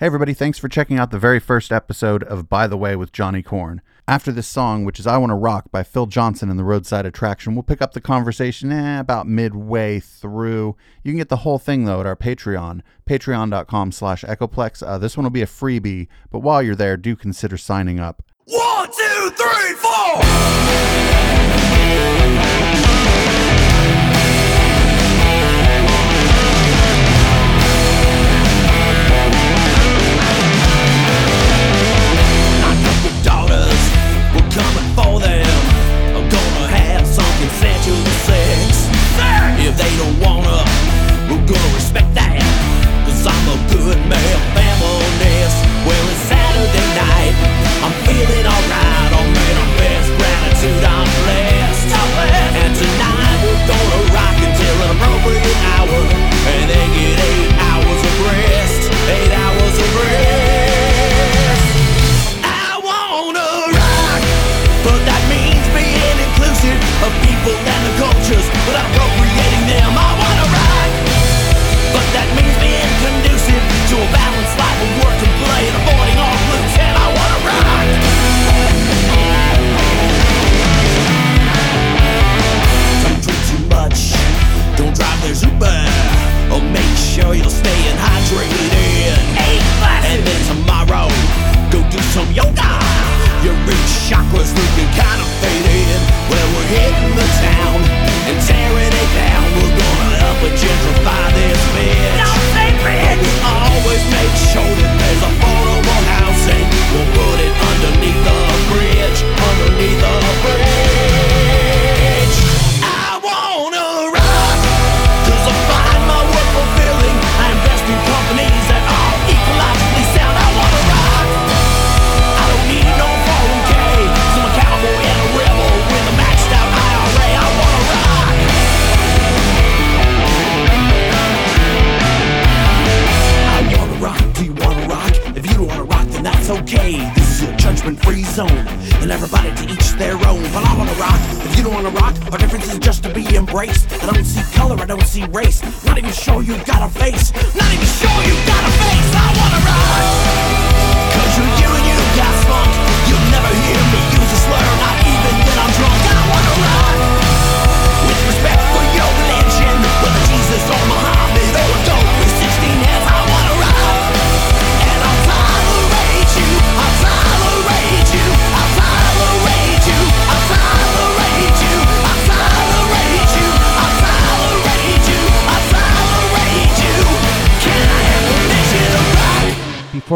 Hey, everybody, thanks for checking out the very first episode of By the Way with Johnny Corn. After this song, which is I Want to Rock by Phil Johnson and the Roadside Attraction, we'll pick up the conversation eh, about midway through. You can get the whole thing, though, at our Patreon, patreon.com slash echoplex. Uh, this one will be a freebie, but while you're there, do consider signing up. One, two, three, four. If they don't wanna, we're gonna respect that. Cause I'm a good male feminist. Well, it's Saturday night, I'm feeling alright. I'll manifest gratitude, I'm blessed. And tonight we're gonna rock until an appropriate hour. And they get eight hours of rest. Eight hours of rest. I wanna rock, but that means being inclusive of people and the cultures without appropriating staying hydrated. And then tomorrow, go do some yoga. Your root chakras looking kinda faded. Well, we're hitting the town and tearing it down. We're gonna up and gentrify this bitch. But we always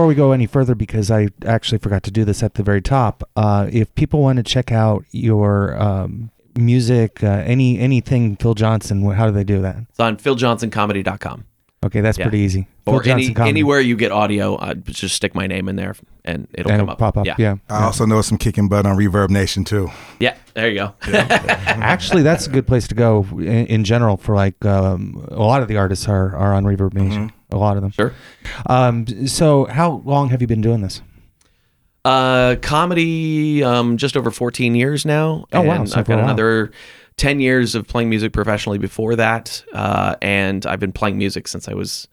Before we go any further, because I actually forgot to do this at the very top, uh, if people want to check out your um, music, uh, any anything Phil Johnson, how do they do that? It's on philjohnsonComedy.com. Okay, that's Yeah. pretty easy. Or Phil any, Comedy. anywhere you get audio, uh, just stick my name in there and it'll and come it'll up. pop up. Yeah. yeah. I also know some kicking butt on Reverb Nation too. Yeah, there you go. Actually, that's a good place to go in, in general for like um, a lot of the artists are, are on Reverb Nation. A lot of them. Sure. Um, so, how long have you been doing this? Uh, comedy, um, just over 14 years now. Oh, wow. And So I've got while. another 10 years of playing music professionally before that. Uh, and I've been playing music since I was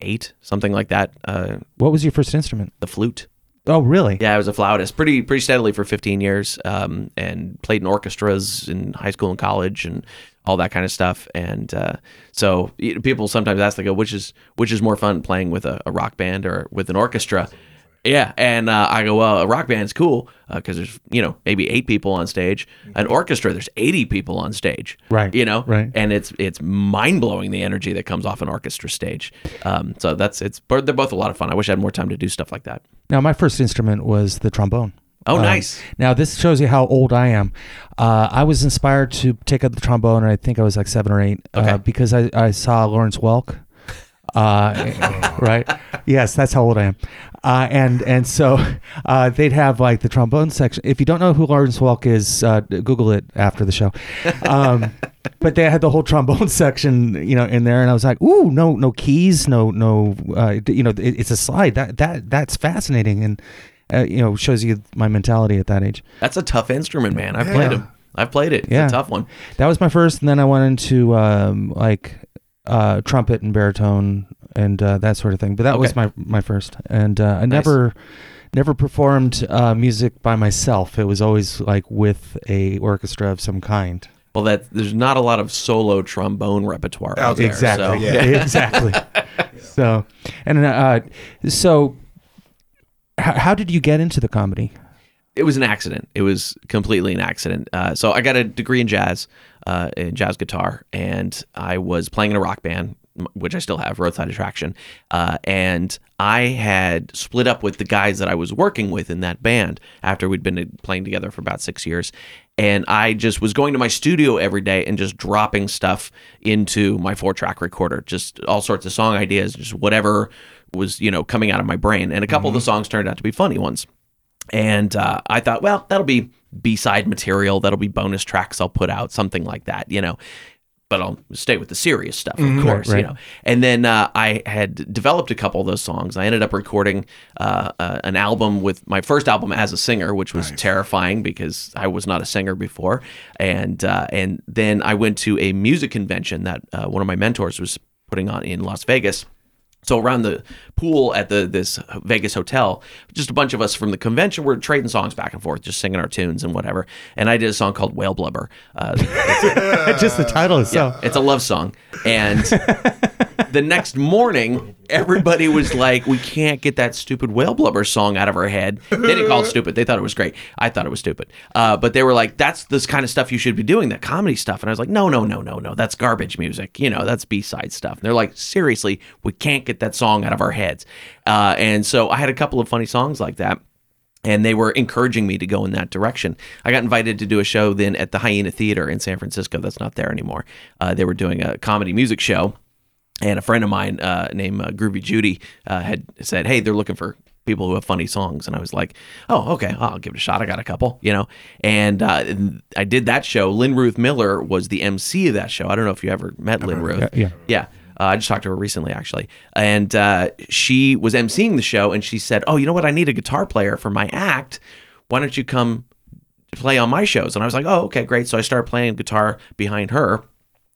eight, something like that. Uh, What was your first instrument? the flute. Oh, really? Yeah, I was a flautist pretty pretty steadily for 15 years, um, and played in orchestras in high school and college and all that kind of stuff. And uh, so people sometimes ask, they go, which is which is more fun, playing with a, a rock band or with an orchestra? Yeah, and uh, I go, well, a rock band's cool because there's you know maybe eight people on stage. An orchestra, there's 80 people on stage. Right, You know. right. And it's it's mind blowing the energy that comes off an orchestra stage. Um, so that's it's but they're both a lot of fun. I wish I had more time to do stuff like that. Now, my first instrument was the trombone. Oh, Um, nice. Now, this shows you how old I am. Uh, I was inspired to take up the trombone, and I think I was like seven or eight, Okay. uh, because I, I saw Lawrence Welk. Uh, right? Yes, that's how old I am. Uh, and and so uh, they'd have like the trombone section. If you don't know who Lawrence Welk is, uh, Google it after the show. Um, but they had the whole trombone section, you know, in there, and I was like, "Ooh, no, no keys, no, no, uh, you know, it, it's a slide. That that that's fascinating, and uh, you know, shows you my mentality at that age. That's a tough instrument, man. I've played Yeah. them. I've played it. It's Yeah. a tough one. That was my first, and then I went into um, like uh, trumpet and baritone and uh, that sort of thing. But that was my my first, and uh, I never never performed uh, music by myself. It was always like with a orchestra of some kind. Well, that there's not a lot of solo trombone repertoire out there. exactly. so- yeah. exactly. So, and uh, so, h- how did you get into the comedy? it was an accident. It was completely an accident. Uh, so I got a degree in jazz, uh, in jazz guitar, and I was playing in a rock band, which I still have, Roadside Attraction. Uh, and I had split up with the guys that I was working with in that band after we'd been playing together for about six years. And I just was going to my studio every day and just dropping stuff into my four track recorder, just all sorts of song ideas, just whatever was, you know, coming out of my brain. And a couple of the songs turned out to be funny ones. And uh, I thought, well, that'll be B side material. That'll be bonus tracks I'll put out, something like that, you know. But I'll stay with the serious stuff, of course, right. you know. And then uh, I had developed a couple of those songs. I ended up recording uh, uh, an album with my first album as a singer, which was terrifying because I was not a singer before. And uh, and then I went to a music convention that uh, one of my mentors was putting on in Las Vegas. So around the pool at the this Vegas hotel, just a bunch of us from the convention were trading songs back and forth, just singing our tunes and whatever. And I did a song called Whale Blubber. Uh, Just the title itself. it's a love song. And the next morning, everybody was like, "We can't get that stupid whale blubber song out of our head." They didn't call it stupid. They thought it was great. I thought it was stupid. Uh, but they were like, "That's this kind of stuff you should be doing, that comedy stuff." And I was like, "No, no, no, no, no. That's garbage music. You know, that's B side stuff." And they're like, "Seriously, we can't get that song out of our heads." Uh, and so I had a couple of funny songs like that and they were encouraging me to go in that direction. I got invited to do a show then at the Hyena Theater in San Francisco. That's not there anymore. Uh, they were doing a comedy music show, and a friend of mine uh, named uh, Groovy Judy uh, had said, "Hey, they're looking for." People who have funny songs, and I was like, "Oh, okay, I'll give it a shot. I got a couple, you know." And uh, and I did that show. Lynn Ruth Miller was the MC of that show. I don't know if you ever met Lynn Ruth. Yeah, yeah. Yeah. Uh, I just talked to her recently, actually, and uh, she was emceeing the show, and she said, "Oh, you know what? I need a guitar player for my act. Why don't you come play on my shows?" And I was like, "Oh, okay, great." So I started playing guitar behind her.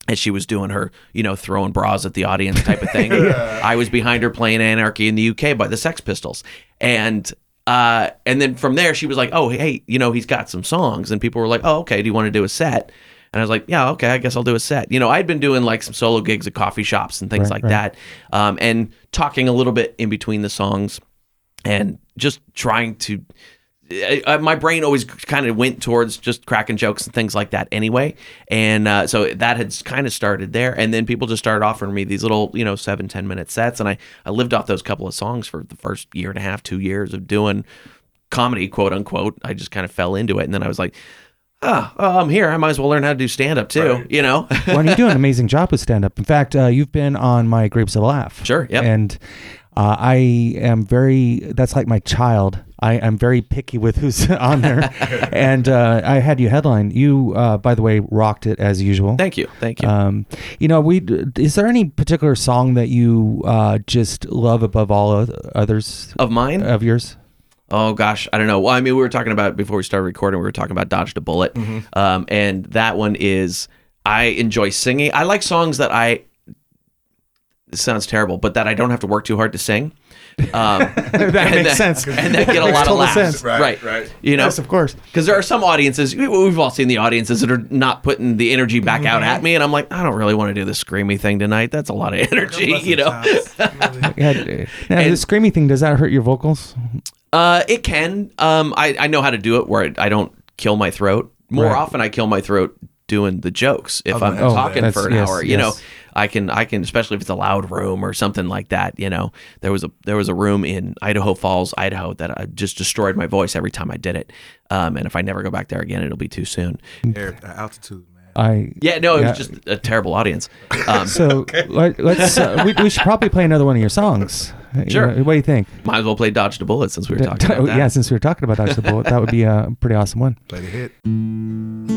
As she was doing her, you know, throwing bras at the audience type of thing. I was behind her playing Anarchy in the UK by the Sex Pistols. And uh, and then from there, she was like, "Oh, hey, you know, he's got some songs," and people were like, "Oh, okay, do you want to do a set?" And I was like, "Yeah, okay, I guess I'll do a set." You know, I'd been doing like some solo gigs at coffee shops and things Right, like right. that, um, and talking a little bit in between the songs, and just trying to. I, I- my brain always kind of went towards just cracking jokes and things like that anyway, and uh, so that had kind of started there, and then people just started offering me these little, you know, seven ten minute sets, and I I lived off those couple of songs for the first year and a half, two years of doing comedy, quote unquote. I just kind of fell into it, and then I was like, ah, oh, I'm here. I might as well learn how to do stand up too, you know. well, and you do an amazing job with stand up. In fact, uh, you've been on my Grapes of Laugh. Sure, Yeah. And uh, I am very, that's like my child. I am very picky with who's on there. and uh, I had you headline. You, uh, by the way, rocked it as usual. thank you, thank you. Um, you know, we is there any particular song that you uh, just love above all others of mine, of yours? Oh gosh, I don't know. Well, I mean, we were talking about before we started recording. We were talking about "Dodged a Bullet," um, and that one is I enjoy singing. I like songs that I. This sounds terrible, but that I don't have to work too hard to sing. Um, that makes sense. and that get a lot of total laughs. sense. Right, Right, right, right. You know, Yes, of course. because there are some audiences we- we've all seen the audiences that are not putting the energy back out at me, and I'm like, I don't really want to do the screamy thing tonight. That's a lot of energy, you know. Yeah, now, the screamy thing does that hurt your vocals? Uh, it can. Um, I, I know how to do it where I don't kill my throat. More Right. often, I kill my throat doing the jokes if I'm Oh, talking for an yes, hour. You know, yes. I can I can especially if it's a loud room or something like that. You know, there was a there was a room in Idaho Falls, Idaho that I just destroyed my voice every time I did it. Um, and if I never go back there again, it'll be too soon. Air, uh, altitude, man. I Yeah, no, it Yeah. was just a terrible audience. Um, so let, us uh, we, we should probably play another one of your songs. You Sure. know, what do you think? might as well play Dodge the Bullet since we were talking about that. yeah, since we were talking about Dodge the Bullet, that would be a pretty awesome one. Play the hit.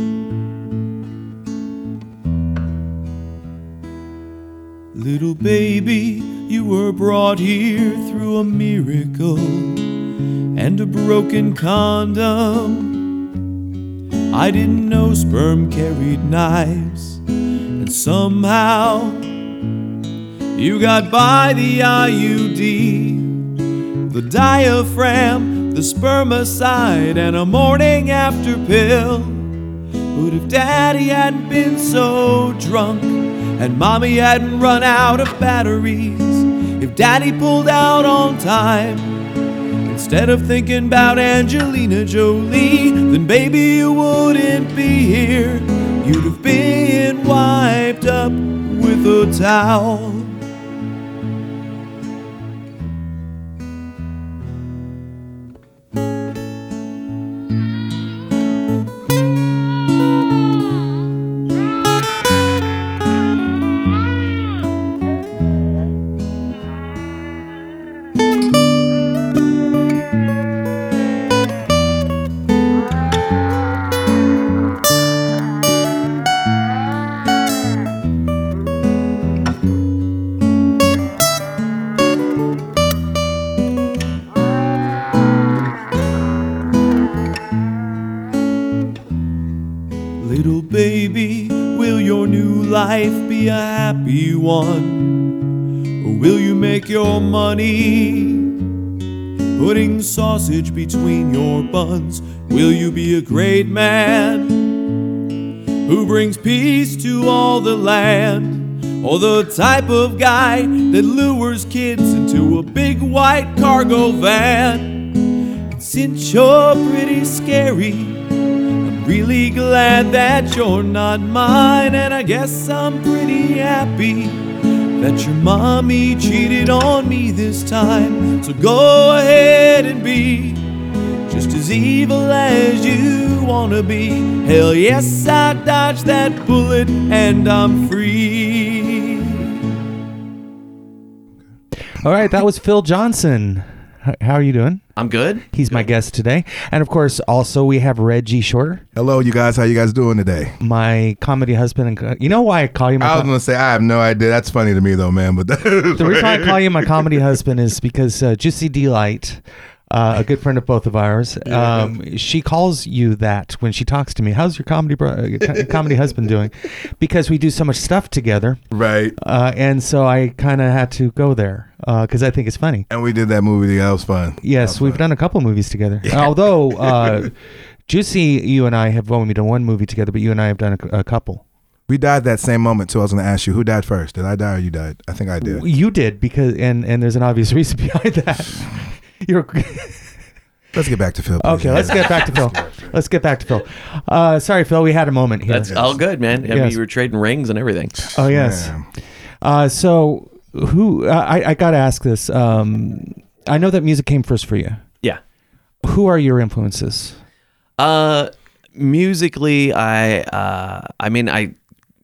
Little baby, you were brought here through a miracle and a broken condom. I didn't know sperm carried knives, and somehow You got by the IUD, the diaphragm, the spermicide, and a morning after pill. But if daddy hadn't been so drunk and mommy hadn't run out of batteries, if daddy pulled out on time, instead of thinking about Angelina Jolie, then baby you wouldn't be here. You'd have been wiped up with a towel. Between your buns? Will you be a great man who brings peace to all the land? Or the type of guy that lures kids into a big white cargo van? Since you're pretty scary, I'm really glad that you're not mine, and I guess I'm pretty happy that your mommy cheated on me this time. So go ahead and be as evil as you wanna be. Hell yes, I dodged that bullet and I'm free. All right, that was Phil Johnson. How are you doing? I'm good. He's my guest today, and of course, also we have Reggie Shorter, Hello, you guys. How you guys doing today? my comedy husband. And co- you know why I call you my comedy? I was co- gonna say I have no idea. That's funny to me though, man. But the reason I call you my comedy husband is because uh, Juicy Delight, uh, a good friend of both of ours, um, she calls you that when she talks to me. How's your comedy bro- uh, comedy husband doing? Because we do so much stuff together, right. uh, and so I kind of had to go there because I think it's funny. And we did that movie. together. That was fun. Yes, we've done a couple movies together. Although uh, Juicy, you and I have only done one movie together, but you and I have done a, a couple. We died that same moment too. I was gonna ask you who died first. Did I die or you died? I think I did. You did because, and and there's an obvious reason behind that. You're Let's get back to Phil. please. okay. Let's get back to Phil. Let's get back to Phil. Uh, sorry, Phil. We had a moment here. That's all good, man. I mean, Yes. you were trading rings and everything. oh yes. Man. Uh, so who? I I got to ask this. Um, I know that music came first for you. Yeah. Who are your influences? Uh, musically, I uh, I mean, I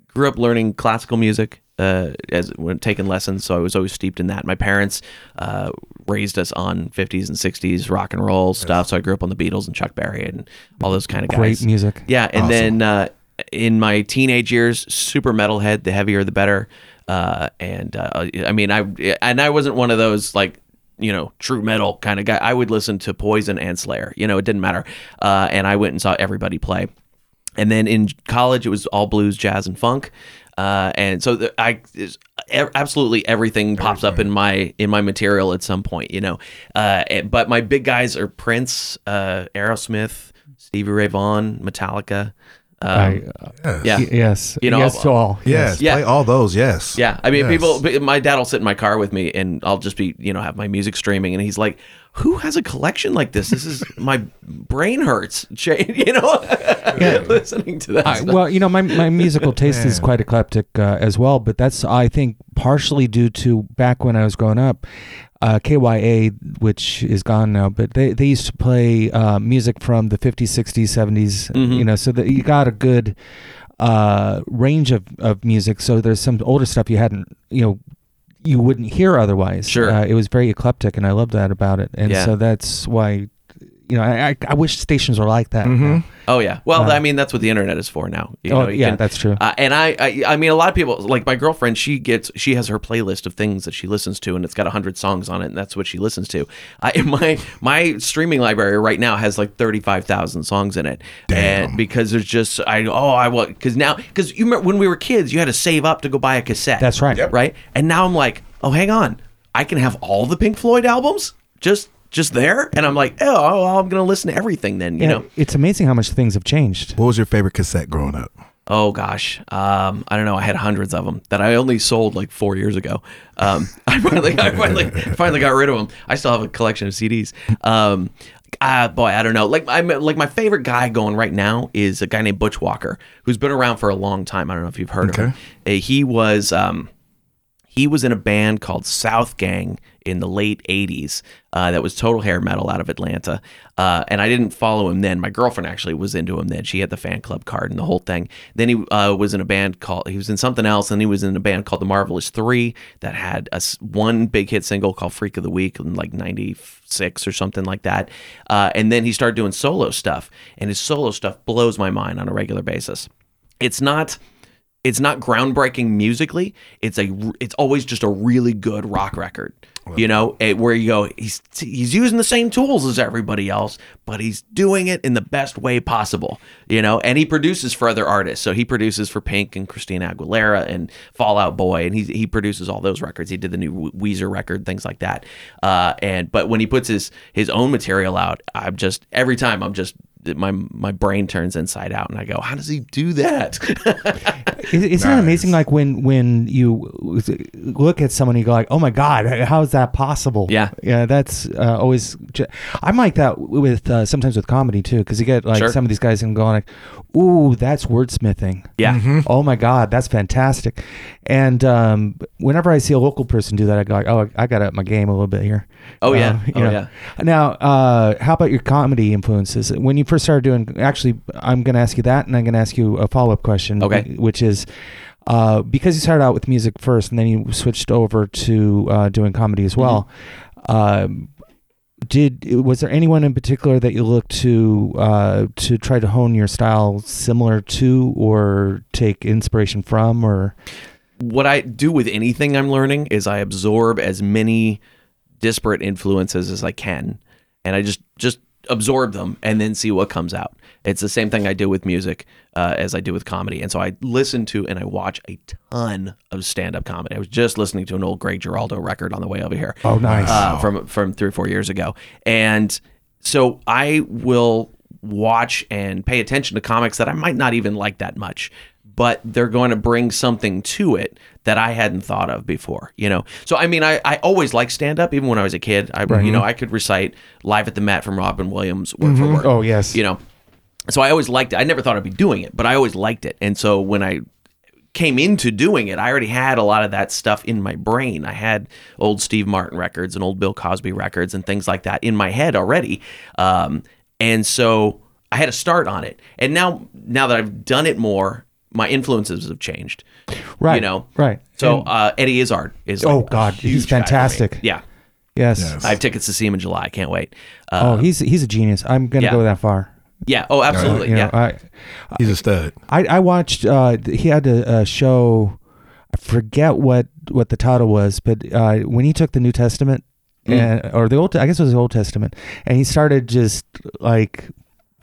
grew up learning classical music uh, as when taking lessons, so I was always steeped in that. My parents uh, raised us on 50s and 60s rock and roll stuff, so I grew up on the Beatles and Chuck Berry and all those kind of guys. Great music. Yeah, and then uh, in my teenage years, super metalhead. The heavier, the better. Uh, and uh, I mean, I and I wasn't one of those like you know true metal kind of guy. I would listen to Poison and Slayer. You know, it didn't matter. Uh, and I went and saw everybody play. And then in college, it was all blues, jazz, and funk. Uh, and so the, I e- absolutely everything pops up in my in my material at some point, you know. Uh, but my big guys are Prince, uh, Aerosmith, Stevie Ray Vaughan, Metallica. Um, I, uh, yeah, y- yes. You know, yes to all. Yes. Yeah. Play all those. Yes. yeah. I mean, Yes. people. My dad will sit in my car with me, and I'll just be, you know, have my music streaming, and he's like, "Who has a collection like this? This is my brain hurts." Jay, You know, listening to that. I, stuff. well, you know, my, my musical taste is quite eclectic uh, as well, but that's I think partially due to back when I was growing up, uh, KYA, which is gone now, but they, they used to play uh, music from the 50s, 60s, 70s, you know, so that you got a good uh, range of, of music. So there's some older stuff you hadn't, you know, you wouldn't hear otherwise. Sure. Uh, it was very eclectic, and I love that about it. And Yeah. so that's why you know, I, I- I wish stations were like that. Mm-hmm. Oh yeah. Well, I mean that's what the internet is for now. You Oh, know, you yeah, that's true. Uh, and I, I, I mean, a lot of people like my girlfriend. She gets, she has her playlist of things that she listens to, and it's got hundred songs on it, and that's what she listens to. Uh, and my my streaming library right now has like thirty five thousand songs in it, and because there's just I oh I want because now because you remember when we were kids, you had to save up to go buy a cassette. That's right. Yep. Right. And now I'm like, oh, hang on, I can have all the Pink Floyd albums just just there, and I'm like, oh, well, I'm gonna listen to everything then. You Yeah, know. it's amazing how much things have changed. What was your favorite cassette growing up? Oh gosh, um, I don't know. I had hundreds of them that I only sold like four years ago. Um, I finally, I finally, finally got rid of them. I still have a collection of CDs. Um, uh, boy, I don't know. Like, I'm like my favorite guy going right now is a guy named Butch Walker, who's been around for a long time. I don't know if you've heard of him. Uh, he was. Um, he was in a band called Southgang in the late 80s uh, that was total hair metal out of Atlanta. Uh, and I didn't follow him then. My girlfriend actually was into him then. She had the fan club card and the whole thing. Then he uh, was in a band called, he was in something else, and he was in a band called The Marvelous Three that had a one big hit single called Freak of the Week in like 96 or something like that. Uh, and then he started doing solo stuff, and his solo stuff blows my mind on a regular basis. It's not it's not groundbreaking musically. It's a it's always just a really good rock record. You know, eh, where you go, he's he's using the same tools as everybody else, but he's doing it in the best way possible. You know, and he produces for other artists. So he produces for Pink and Christina Aguilera and Fall Out Boy, and he he produces all those records. He did the new Weezer record, things like that. Uh, and but when he puts his his own material out, I'm just every time I'm just my my brain turns inside out, and I go, how does he do that? Is- Isn't it amazing? Like when when you look at someone, you go like, "Oh my God, how is that possible?" Yeah. yeah. That's uh, always. ju- I'm like that with uh, sometimes with comedy too, because you get like Sure. some of these guys and go like, "Ooh, that's wordsmithing." Yeah. Oh my God, that's fantastic. And um, whenever I see a local person do that, I go like, "Oh, I got to up my game a little bit here." Oh, yeah. Uh, Oh, know. yeah. Now, uh, how about your comedy influences? When you first started doing, actually, I'm going to ask you that, and I'm going to ask you a follow up question. Okay. Which is, uh, because you started out with music first, and then you switched over to uh, doing comedy as well. Um, did was there anyone in particular that you looked to uh, to try to hone your style similar to, or take inspiration from, or what I do with anything I'm learning is I absorb as many disparate influences as I can, and I just just absorb them and then see what comes out. It's the same thing I do with music uh, as I do with comedy, and so I listen to and I watch a ton of stand up comedy. I was just listening to an old Greg Giraldo record on the way over here. Oh, nice. Uh, from from three or four years ago, and so I will watch and pay attention to comics that I might not even like that much, but they're going to bring something to it that I hadn't thought of before, you know? So, I mean, I, I always liked stand up, even when I was a kid. I, you know, I could recite Live at the Met from Robin Williams word for word. Oh, yes. You know, so I always liked it. I never thought I'd be doing it, but I always liked it. And so when I came into doing it, I already had a lot of that stuff in my brain. I had old Steve Martin records and old Bill Cosby records and things like that in my head already. Um, and so I had to start on it. And now, now that I've done it more, my influences have changed. right, You know, right. So And- uh, Eddie Izzard is. Oh, like, a God, he's huge guy for me. fantastic. Yeah, yes. Yes. I have tickets to see him in July. I can't wait. Uh, oh, he's he's a genius. I'm gonna yeah. go that far. yeah. Oh, absolutely. You know, yeah. I, He's a stud. I I watched. Uh, he had a, a show. I forget what what the title was, but uh, when he took the New Testament and or the old, I guess it was the Old Testament, and he started just like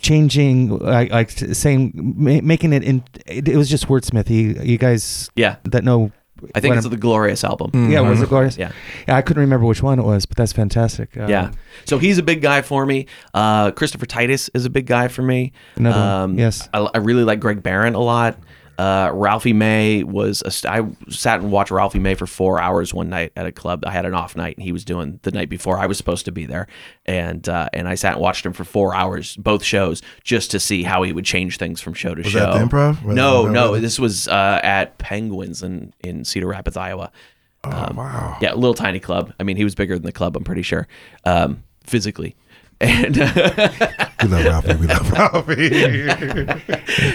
changing, like like saying, ma- making it in. It, it was just wordsmith. He, you guys yeah. that know. I think it's I'm- the Glorious album. yeah, was it glorious? Yeah. yeah. I couldn't remember which one it was, but that's fantastic. Uh, Yeah. So he's a big guy for me. Uh, Christopher Titus is a big guy for me. Another one, yes. I, I really like Greg Barron a lot. Uh, Ralphie May was a st- I sat and watched Ralphie May for four hours one night at a club. I had an off night and he was doing the night before I was supposed to be there, and uh, and I sat and watched him for four hours, both shows, just to see how he would change things from show to Was show. that the Improv? Was No, no, this was uh, at Penguins in in Cedar Rapids, Iowa. Oh wow. Yeah, a little tiny club. I mean, he was bigger than the club. I'm pretty sure, um, physically. And We love Ralphie. We love Ralphie.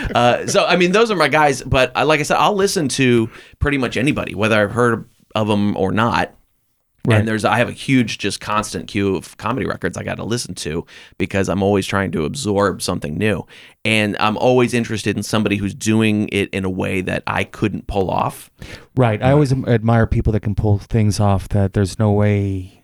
uh, so, I mean, those are my guys. But uh, like I said, I'll listen to pretty much anybody, whether I've heard of them or not. Right. And there's I have a huge just constant queue of comedy records I got to listen to because I'm always trying to absorb something new. And I'm always interested in somebody who's doing it in a way that I couldn't pull off. Right. I always admire people that can pull things off that there's no way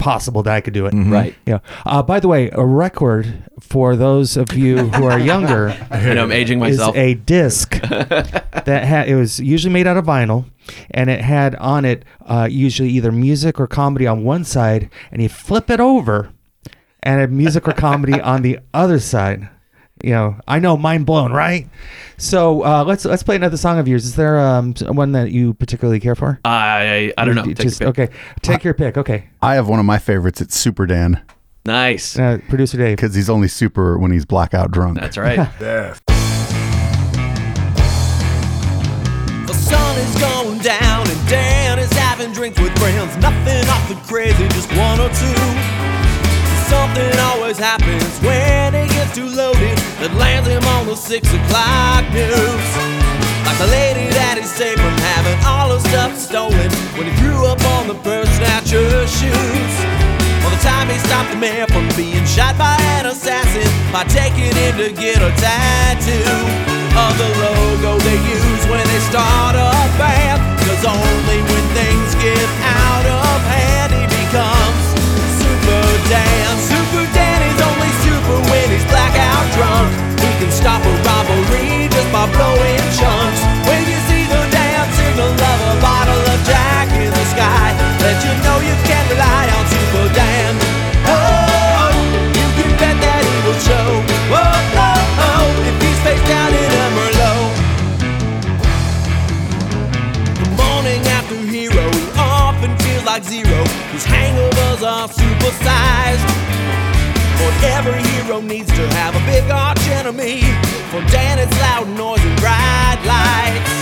possible that I could do it. Right. Yeah. Uh, by the way, a record for those of you who are younger I know I'm aging myself. is a disc that had it was usually made out of vinyl, and it had on it uh, usually either music or comedy on one side, and you flip it over, and had music or comedy on the other side. You know, I know, mind blown, right? So uh, let's let's play another song of yours. Is there um, one that you particularly care for? I I don't know. Take Just, okay, take your pick. Okay, I have one of my favorites. It's Super Dan Nice. uh, producer Dave. because he's only super when he's blackout drunk. That's right. Yeah. The sun is going down and Dan is having drinks with friends. Nothing awfully crazy, just one or two. Something always happens when he gets too loaded that lands him on the six o'clock news. Like the lady that he saved from having all her stuff stolen when he threw up on the purse snatcher's shoes. By the time he stopped the man from being shot by an assassin by taking him to get a tattoo of the logo they use when they start a band. Cause only when things get out of hand he becomes Super Dan. Blackout drunk. He can stop a robbery just by blowing chunks. When you see the damn signal of a bottle of Jack in the sky, let you know you can rely on Super Dan. Oh, you can bet that he will show. Oh, oh, oh, if he's in. The morning after hero, he often feels like zero. His hangovers are supersized. For every hero needs to have a big arch enemy. For Dan, it's loud noise and bright lights.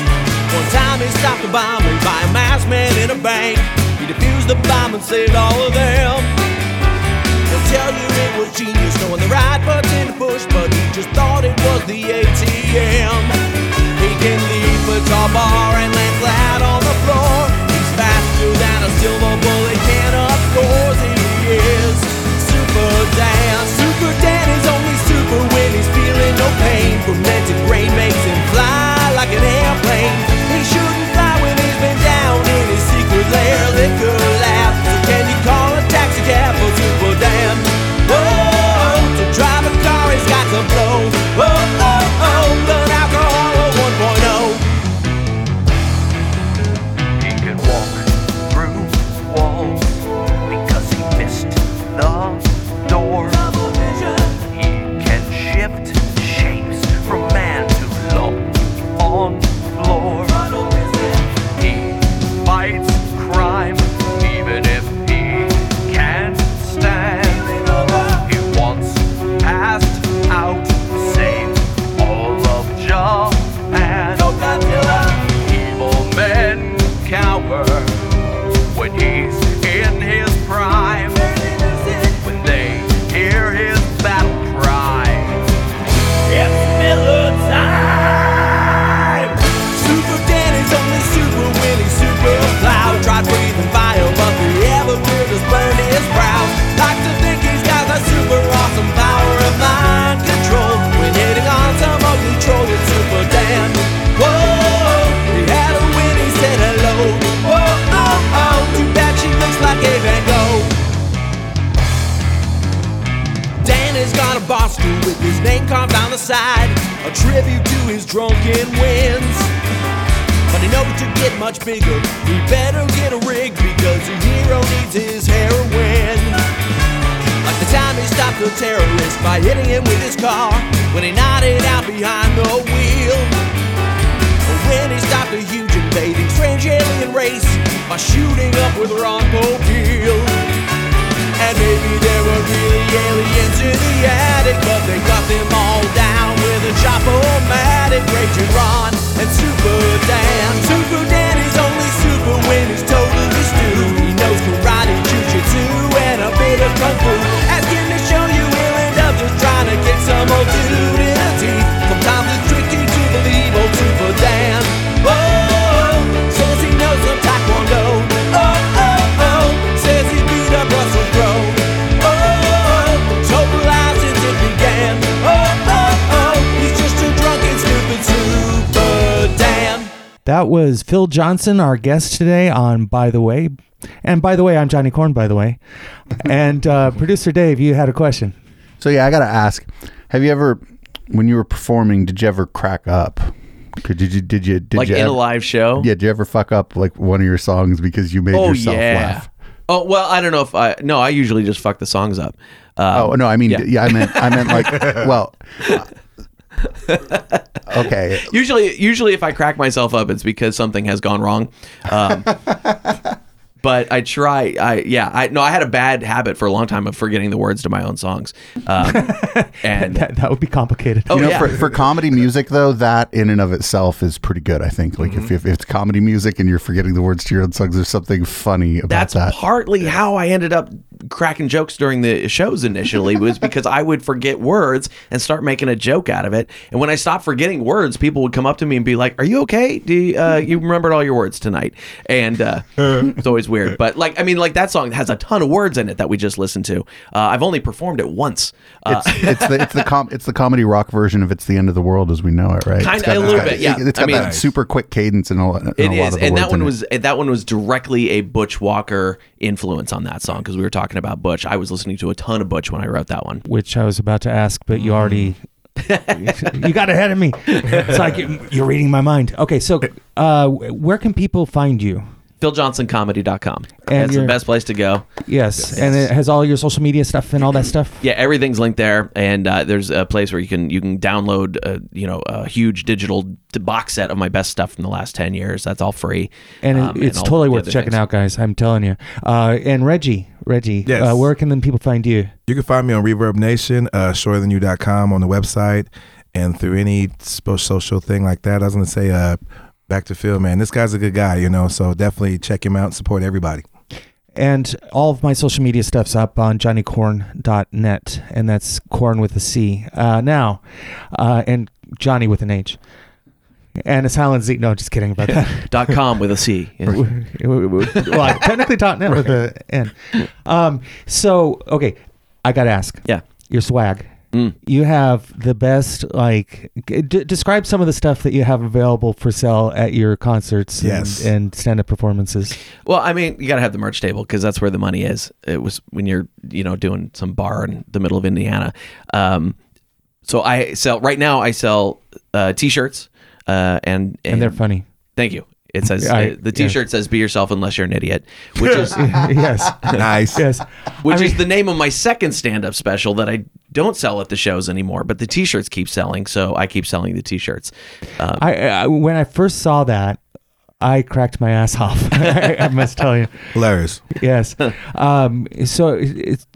One time he stopped a bombing by a masked man in a bank. He defused the bomb and saved all of them. They'll tell you it was genius knowing the right button to push, but he just thought it was the ATM. He can leap a tall bar and land flat on the floor. He's faster than a silver bullet can, of course pain. Fermented grain makes him fly like an airplane. He shouldn't fly when he's been down in his secret lair. Liquor lab. So can you call a taxi cab for Super Dan? Whoa, to drive a car he's got to blow. Oh, that was Phil Johnson, our guest today on By the Way. And by the way, I'm Johnny Corn, by the way. and uh, producer Dave, you had a question. So yeah, I gotta ask: Have you ever, when you were performing, did you ever crack up? Could did you did you did like you in ever, a live show. Yeah, did you ever fuck up like one of your songs because you made Oh yourself yeah. laugh? Oh well, I don't know if I. No, I usually just fuck the songs up. Um, Oh no, I mean yeah. yeah, I meant I meant like well. okay, Usually, usually if I crack myself up, it's because something has gone wrong. Um, but I try. I yeah. I no. I had a bad habit for a long time of forgetting the words to my own songs. Um, and That, that would be complicated. Oh, you know, yeah. for, for comedy music though, that in and of itself is pretty good. I think. Like Mm-hmm. if, if it's comedy music and you're forgetting the words to your own songs, there's something funny about that's that. partly how I ended up cracking jokes during the shows initially was because I would forget words and start making a joke out of it. And when I stopped forgetting words, people would come up to me and be like, "Are you okay? Do you, uh, you remembered all your words tonight?" And uh, it's always weird. But like, I mean, like that song has a ton of words in it that we just listened to. Uh, I've only performed it once. Uh, it's, it's the it's the com- it's the comedy rock version of "It's the End of the World" as we know it, right? It's got- a little got- bit, yeah. It's I got mean- that super quick cadence and a, lot- and It a lot is, of the and that one in it. was that one was directly a Butch Walker influence on that song because we were talking about Butch. I was listening to a ton of Butch when I wrote that one. Which I was about to ask, but you already. Mm. you got ahead of me. It's like you're reading my mind. Okay, so uh, where can people find you? PhilJohnsonComedy.com. And That's the best place to go. Yes, and it has all your social media stuff and all that stuff. Yeah, everything's linked there, and uh, there's a place where you can you can download a, you know a huge digital box set of my best stuff from the last ten years. That's all free, And Um, it's all totally worth checking things. out, guys. I'm telling you. Uh, and Reggie, Reggie, Yes. uh, where can then people find you? You can find me on Reverb Nation, uh, shorterthanYou.com on the website, and through any social thing like that. I was gonna say, uh, back to Phil, man. This guy's a good guy, you know. So definitely check him out and support everybody. And all of my social media stuff's up on johnnycorn.net, and that's corn with a C. Uh, now, uh, and Johnny with an H. And a silent Z. No, just kidding about that. Dot com with a C. Yeah. well, technically .net with a N. Um, so, okay, I got to ask. Yeah. Your swag. Mm. You have the best, like, d- describe some of the stuff that you have available for sale at your concerts and- Yes. and, stand up performances. Well, I mean, you got to have the merch table because that's where the money is. It was when you're, you know, doing some bar in the middle of Indiana. Um, so I sell right now. I sell uh, t-shirts, uh, and, And, they're funny. Thank you. It says I- uh, the T-shirt says "Be yourself unless you're an idiot," which is yes. Nice. Yes. which I is the name of my second stand-up special that I don't sell at the shows anymore. But the T-shirts keep selling, so I keep selling the T-shirts. Um, I, I when I first saw that, I cracked my ass off. I, I must tell you. Hilarious. Yes. Um, so it's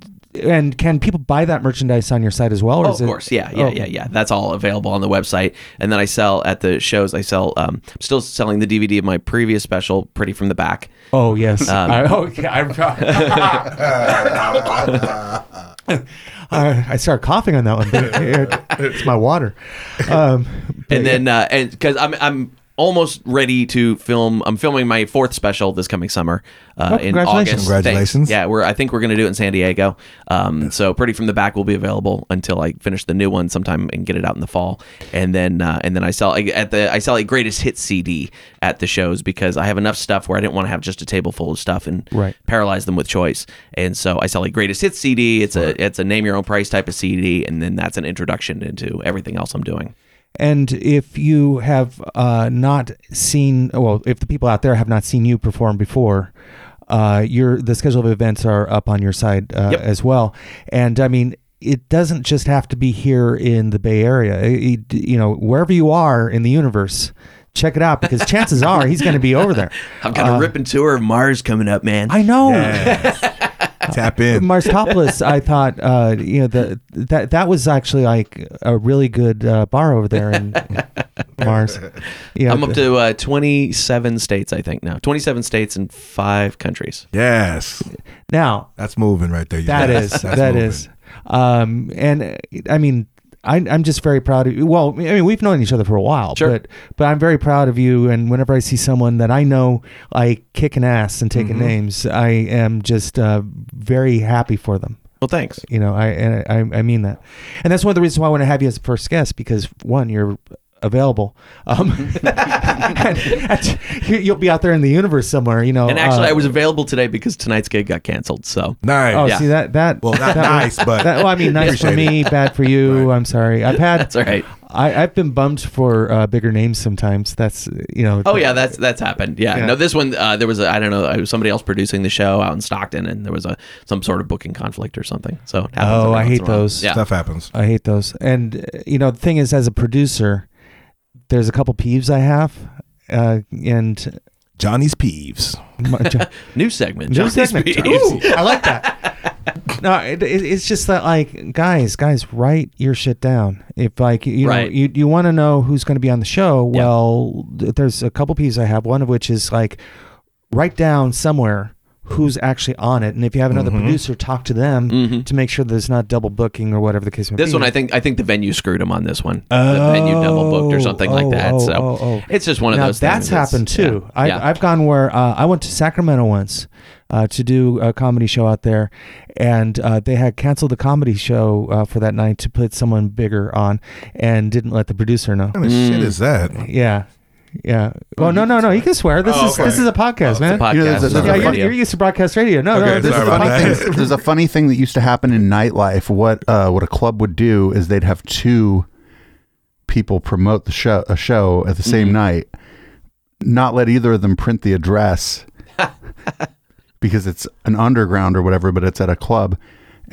and can people buy that merchandise on your site as well? Or Oh, of it- course, yeah, yeah, Oh, yeah, yeah. That's all available on the website, and then I sell at the shows. I sell, um, I'm still selling the DVD of my previous special, "Pretty from the Back." Oh yes. Um, I, oh, yeah, I, I, I started coughing on that one, but it, it's my water. Um, and then uh, and because I'm I'm almost ready to film. I'm filming my fourth special this coming summer uh, Oh, in congratulations. August. Congratulations. Thanks. Yeah, we're I think we're gonna do it in San Diego. Um, so pretty from the back will be available until I finish the new one sometime and get it out in the fall. And then uh, and then I sell I- at the I sell a greatest hit CD at the shows because I have enough stuff where I didn't want to have just a table full of stuff and Right. paralyze them with choice. And so I sell a greatest hit CD. It's a it's a name your own price type of CD, and then that's an introduction into everything else I'm doing. And if you have uh, not seen, well, if the people out there have not seen you perform before, uh, your the schedule of events are up on your side uh, Yep. as well. And I mean, it doesn't just have to be here in the Bay Area. It- it- you know, wherever you are in the universe, check it out because chances are he's going to be over there. I've got a ripping tour of Mars coming up, man. I know. Tap in. Marstopolis, I thought, uh, you know, the, that that was actually like a really good uh, bar over there in Mars. Yeah, I'm up to uh, 27 states, I think now. 27 states and five countries. Yes. now. That's moving right there. you That guys. is That's that moving. is, um, and I mean, I, I'm just very proud of you. Well, I mean, we've known each other for a while, Sure. but but I'm very proud of you. And whenever I see someone that I know I kick kicking ass and taking Mm-hmm. names, I am just uh, very happy for them. Well, thanks. You know, I I, I mean that, and that's one of the reasons why I want to have you as a first guest because one, you're available. Um, and- and you- you'll be out there in the universe somewhere, you know. And actually, uh, I was available today because tonight's gig got canceled. So Nice. Oh, Yeah. see that that Well, not that- nice, but that- well, I mean, nice for Appreciate me, bad for you. I'm sorry. I've had that's all right. I, I've been bummed for uh, bigger names sometimes. That's you know. Oh yeah, that's that's happened. Yeah. Yeah. No, this one uh, there was a I don't know, it was somebody else producing the show out in Stockton, and there was a some sort of booking conflict or something. So Oh, I hate in a while. those. Yeah. stuff happens. I hate those. And uh, you know, the thing is, as a producer, there's a couple peeves I have, uh, and Johnny's peeves. my, New segment. New Johnny's segment. Peeves. Ooh, I like that. No, it, it, it's just that like guys, guys, write your shit down. If like you know you you want to know who's going to be on the show, Yeah. well, th- there's a couple peeves I have. One of which is like write down somewhere who's actually on it, and if you have another Mm-hmm. producer, talk to them Mhm. to make sure there's not double booking or whatever the case may be. This one, I think, I think the venue screwed him on this one. the venue double booked or something Oh, like that. oh, so oh, oh. it's just one of now those. that's things. It's- happened too. Yeah. I, yeah. I've gone where uh, I went to Sacramento once uh, to do a comedy show out there, and uh, they had canceled the comedy show uh, for that night to put someone bigger on, and didn't let the producer know. What kind of shit is that? Yeah, yeah. Well, no, no, no. You can swear. This Oh, is okay. this is a podcast, man. podcast. You know, there's a- it's there's yeah, a not you're, radio. you're used to broadcast radio. No, Okay, no, this sorry is a about funny that. thing, there's a funny thing that used to happen in nightlife. What uh, what a club would do is they'd have two people promote the show a show at the same Mm-hmm. night, not let either of them print the address because it's an underground or whatever, but it's at a club.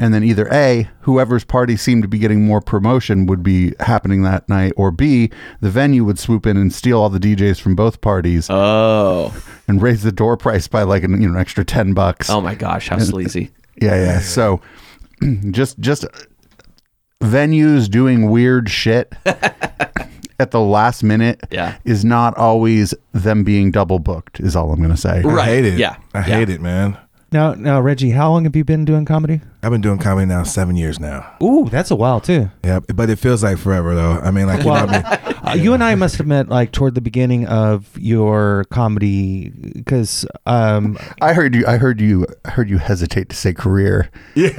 And then either A, whoever's party seemed to be getting more promotion would be happening that night, or B, the venue would swoop in and steal all the DJs from both parties Oh, and raise the door price by like an, you know an extra ten bucks. oh my gosh, how sleazy! Yeah, yeah. So just just venues doing weird shit at the last minute Yeah. is not always them being double booked is all I'm going to say. I hate it. yeah, I yeah. hate it, man. Now, now, Reggie, how long have you been doing comedy? I've been doing comedy now seven years now. Ooh, that's a while too. Yeah, but it feels like forever though. I mean, like you know what I mean? Uh, you and I must have met like toward the beginning of your comedy because um, I heard you I heard you I heard you hesitate to say career. Yeah,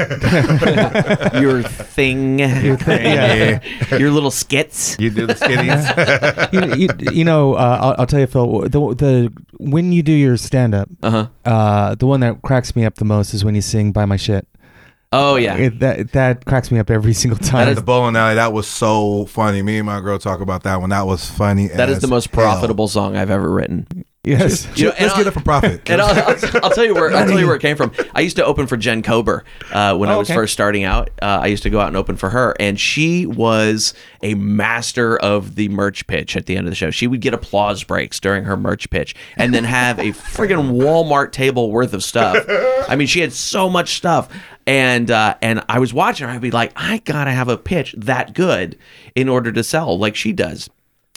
Your thing, your yeah. your little skits. You do the skinnies. you, you, you know, uh, I'll, I'll tell you, Phil. The the when you do your stand up, Uh huh. uh, the one that cracks me up the most is when you sing "Buy My Shit." Oh yeah. It, that that cracks me up every single time. the bowling alley. That was so funny. Me and my girl talk about that one. That was funny. That is as the most hell. profitable song I've ever written. yes. You know, Let's I'll- get it for profit. And I'll, I'll, I'll tell you where I'll tell you where it came from. I used to open for Jen Kober uh, when I Oh, was okay. first starting out. Uh, I used to go out and open for her, and she was a master of the merch pitch at the end of the show. She would get applause breaks during her merch pitch, and then have a friggin' Walmart table worth of stuff. I mean, she had so much stuff, and uh, and I was watching her. I'd be like, I gotta have a pitch that good in order to sell like she does.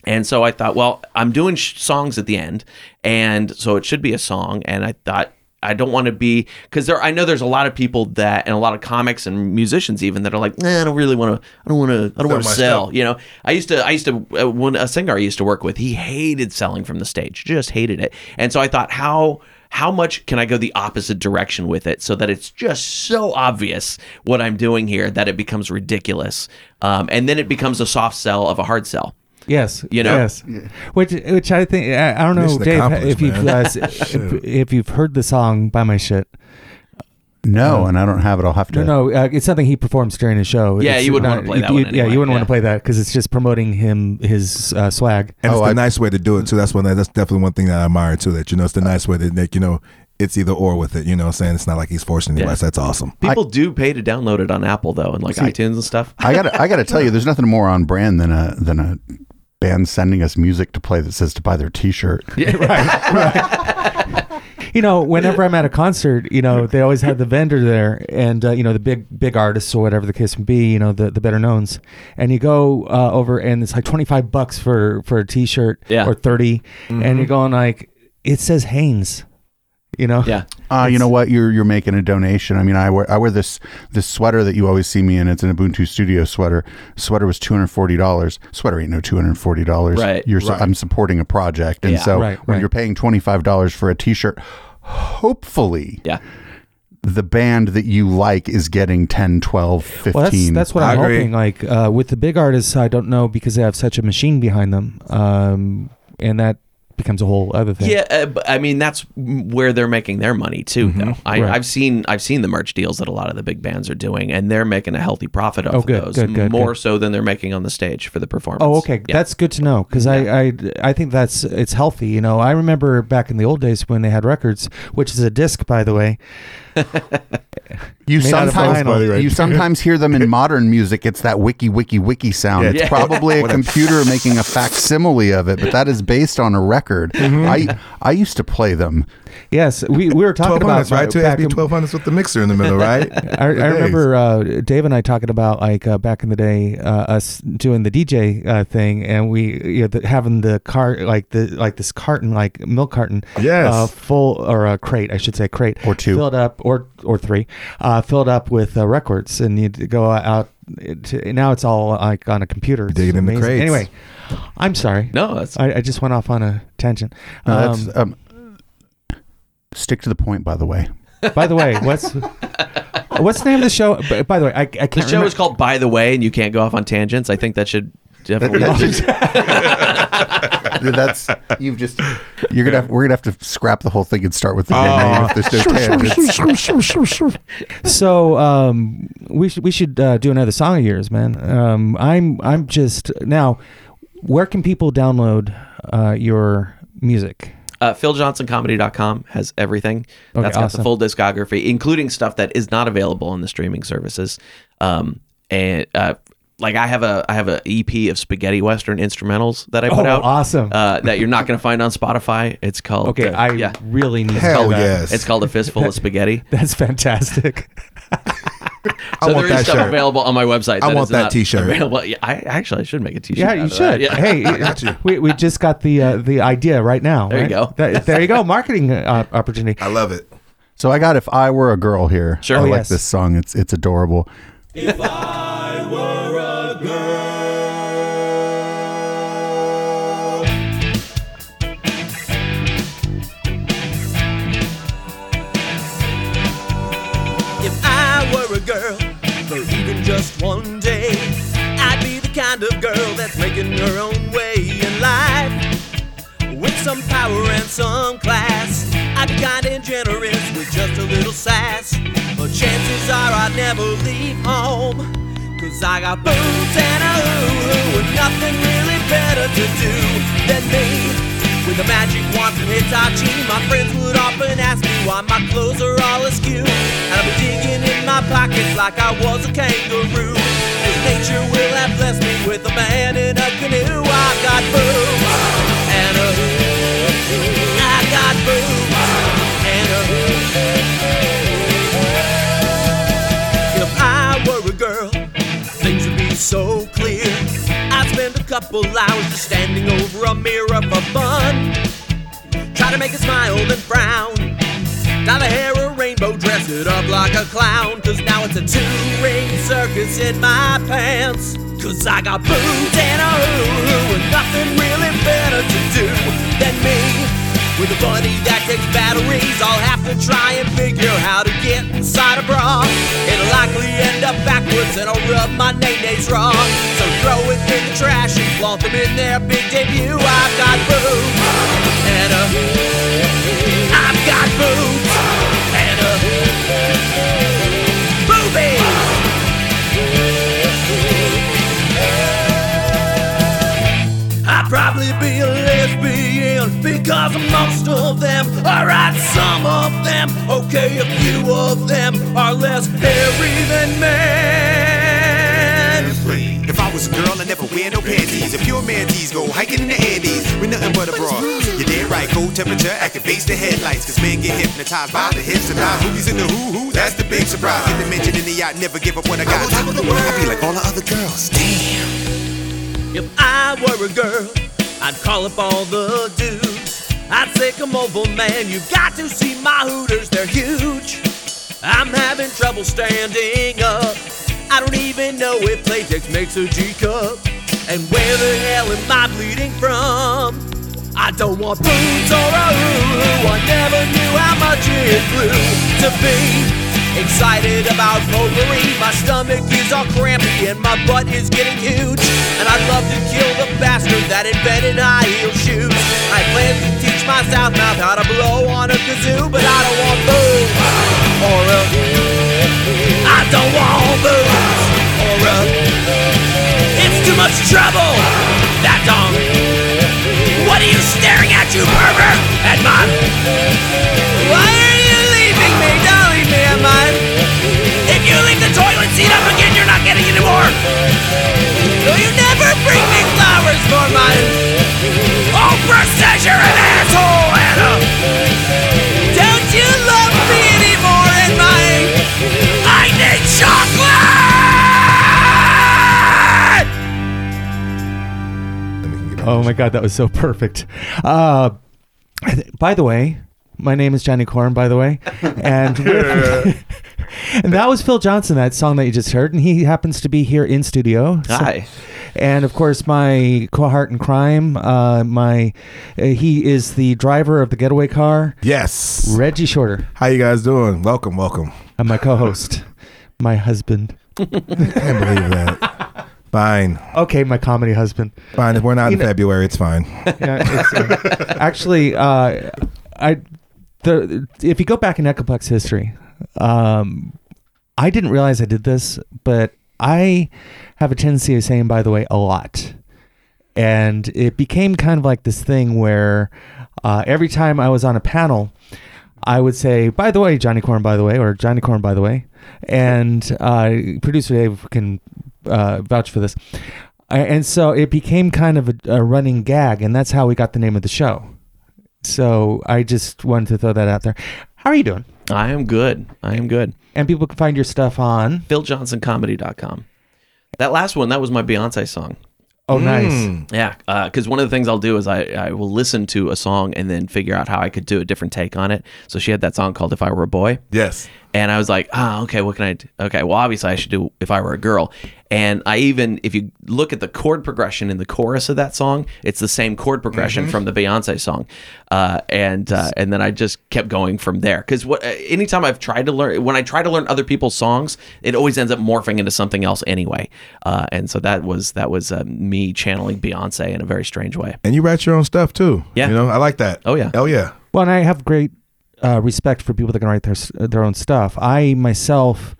And so I thought, well, I'm doing sh- songs at the end, and so it should be a song. And I thought I don't want to be because there. I know there's a lot of people that, and a lot of comics and musicians even that are like, nah, I don't really want to. I don't want to. I don't want to sell. stuff. You know, I used to. I used to. Uh, when a singer I used to work with, he hated selling from the stage. Just hated it. And so I thought, how how much can I go the opposite direction with it so that it's just so obvious what I'm doing here that it becomes ridiculous, um, and then it becomes a soft sell of a hard sell. Yes, You know? yes. Which, which I think I, I don't know, Dave, accomplished, if you've man. uh, if, if you've heard the song "Buy My Shit." No, and I don't have it. I'll have to No, no, uh, it's something he performs during his show. Yeah, It's you wouldn't not- wanna play that you- one Yeah, anyway, you wouldn't want yeah. to play that because it's just promoting him his uh, swag. And Oh, it's the I- nice way to do it too. That's one. That's definitely one thing that I admire too. That you know, it's the nice way that like, you know, it's either or with it. You know, what I'm saying it's not like he's forcing anybody. Yeah. So that's awesome. People do pay to download it on Apple though, and like iTunes and stuff. I got to I got to tell you there's nothing more on brand than a than a band sending us music to play that says to buy their t-shirt. You know, whenever I'm at a concert, you know, they always have the vendor there, and uh, you know, the big big artists or whatever the case may be, you know, the the better knowns, and you go uh, over and it's like 25 bucks for for a T-shirt Yeah. or 30, and you're going like, it says Hanes, you know, Yeah. Uh, you know what? You're you're making a donation. I mean, I wear I wear this this sweater that you always see me in. It's an Ubuntu Studio sweater. Sweater was two hundred forty dollars. Sweater ain't no two hundred forty dollars. Right. You're so, Right. I'm supporting a project, and Yeah. so Right, when right. you're paying twenty five dollars for a T-shirt, hopefully Yeah. the band that you like is getting 10, 12, 15. Well, that's that's what I I'm agree. hoping. Like uh, with the big artists, I don't know because they have such a machine behind them, um, and that becomes a whole other thing. Yeah, uh, I mean that's where they're making their money too. Though I, Right. I've seen I've seen the merch deals that a lot of the big bands are doing, and they're making a healthy profit off Oh, of good, those, good, good, more so than they're making on the stage for the performance. Oh, okay. Yeah. That's good to know because I, I I think that's it's healthy. You know, I remember back in the old days when they had records, which is a disc, by the way. You Made out of sometimes vinyl. Right. you sometimes hear them in modern music. It's that wiki wiki wiki sound. Yeah. It's Yeah. probably a computer making a facsimile of it, but that is based on a record. I I used to play them. Yes, we, we were talking Twelve about hundreds, right? Two back SB in- twelve hundreds with the mixer in the middle, right? I, I remember uh, Dave and I talking about like uh, back in the day, uh, us doing the DJ uh, thing, and we you know, the, having the cart like the like this carton, like milk carton, Yes. uh, full or a crate, I should say, crate Or two. filled up, or or three, uh, filled up with uh, records, and you'd go out. To, now it's all like on a computer. It's Digging in the amazing. crates. Anyway, I'm sorry. no, that's I, I just went off on a tangent. No, Um, that's, um, stick to the point, by the way. by the way, what's what's the name of the show? By, by the way, I, I can't the show remember. is called By the Way, and you can't go off on tangents. I think that should definitely. That's you've just you're gonna have, we're gonna have to scrap the whole thing and start with the name if there's no tangents. So um, we should we should uh, do another song of yours, man. Um, I'm I'm just now. Where can people download uh, your music? Uh, PhilJohnsonComedy.com has everything. Okay, That's got awesome. the full discography, including stuff that is not available on the streaming services. Um, and uh, like I have a I have a EP of spaghetti western instrumentals that I put Oh, out. awesome. Uh, that you're not going to find on Spotify. It's called. Okay, uh, I yeah. really need Hell to know that. yes. It's called a fistful of spaghetti. That's fantastic. I So want there is that stuff shirt. available on my website. I that want is that not t-shirt. Available. Yeah, I actually I should make a t-shirt. yeah, you should. Yeah. Hey, we, we just got the uh, the idea right now. There you go. That- there you go. Marketing uh, opportunity. I love it. So I got if I were a girl here. Sure. I Oh, like yes. this song. It's it's adorable. If I were some power and some class, I'd be kind and generous with just a little sass. But chances are I'd never leave home. Cause I got boots and a hoo-hoo and nothing really better to do than me. With a magic wand from Hitachi, my friends would often ask me why my clothes are all askew. And I'd be digging in my pockets like I was a kangaroo. Nature will have blessed me with a man in a canoe. I got boots so clear. I'd spend a couple hours just standing over a mirror for fun. Try to make it smile and frown. Dye the hair a rainbow, dress it up like a clown. Cause now it's a two ring circus in my pants. Cause I got boots and a hoo hoo, and nothing really better to do than me. With a body that takes batteries, I'll have to try and figure how to get inside a bra. It'll likely end up backwards and I'll rub my nays wrong. So throw it in the trash and flaunt them in their big debut. I've got boots and a I've got boots I'd probably be a lesbian because most of them, are. alright, some of them, okay, a few of them are less hairy than men. If I was a girl, I never wear no panties. If pure mantees go hiking in the Andes with nothing but a bra. You're dead right, cold temperature activates the headlights. Cause men get hypnotized by the hips and now movies in the hoo hoo. That's the big surprise. Get the mention in the yacht, never give up when I got top of the world. I be like all the other girls. Damn. If I were a girl, I'd call up all the dudes. I'd say, come over, man, you've got to see my hooters, they're huge. I'm having trouble standing up. I don't even know if Playtex makes a G cup. And where the hell am I bleeding from? I don't want boots or a hoo I never knew how much it flew to be Excited about potpourri, my stomach is all crampy and my butt is getting huge. And I'd love to kill the bastard that invented high heel shoes. I plan to teach my south mouth how to blow on a kazoo, but I don't want booze or a. I don't want booze or a. It's too much trouble. That dong. What are you staring at, you pervert? At mine. Flowers for mine. Oh, process you're an asshole, Anna. Don't you love me anymore in mine? I need chocolate! Oh my god, that was so perfect. Uh, by the way, my name is Johnny Corn. By the way, and with- and that was Phil Johnson. That song that you just heard, and he happens to be here in studio. So- Hi. and of course, my cohort in crime. Uh, my uh, he is the driver of the getaway car, Yes. Reggie Shorter, How you guys doing? Welcome, welcome. and my co-host, my husband. Can't believe that. Fine, Okay, my comedy husband. fine. If we're not You in know- February, it's fine. yeah, it's, uh, actually, uh, I the if you go back in Echoplex history, um, I didn't realize I did this, but I have a tendency of saying "by the way" a lot, and it became kind of like this thing where uh, every time I was on a panel. I would say, by the way, Johnny Corn, by the way, or Johnny Corn, by the way, and uh, producer Dave can uh, vouch for this. And so it became kind of a, a running gag, and that's how we got the name of the show. So I just wanted to throw that out there. How are you doing? I am good. I am good. And people can find your stuff on. PhilJohnsonComedy.com. That last one, that was my Beyonce song. Oh, nice. Mm. Yeah, because one of the things I'll do is I, I will listen to a song and then figure out how I could do a different take on it. So she had that song called "If I Were a Boy," Yes. And I was like, ah, okay, what can I do? Okay, well, obviously I should do "If I Were a Girl," and I even if you look at the chord progression in the chorus of that song, it's the same chord progression from the Beyonce song, uh, and uh, and then I just kept going from there. Because what uh, anytime I've tried to learn, when I try to learn other people's songs, it always ends up morphing into something else anyway. Uh, and so that was that was uh, me channeling Beyonce in a very strange way. And you write your own stuff too. Yeah. You know, I like that. Oh, yeah. Oh yeah. Well, and I have great uh, respect for people that can write their their own stuff. I myself,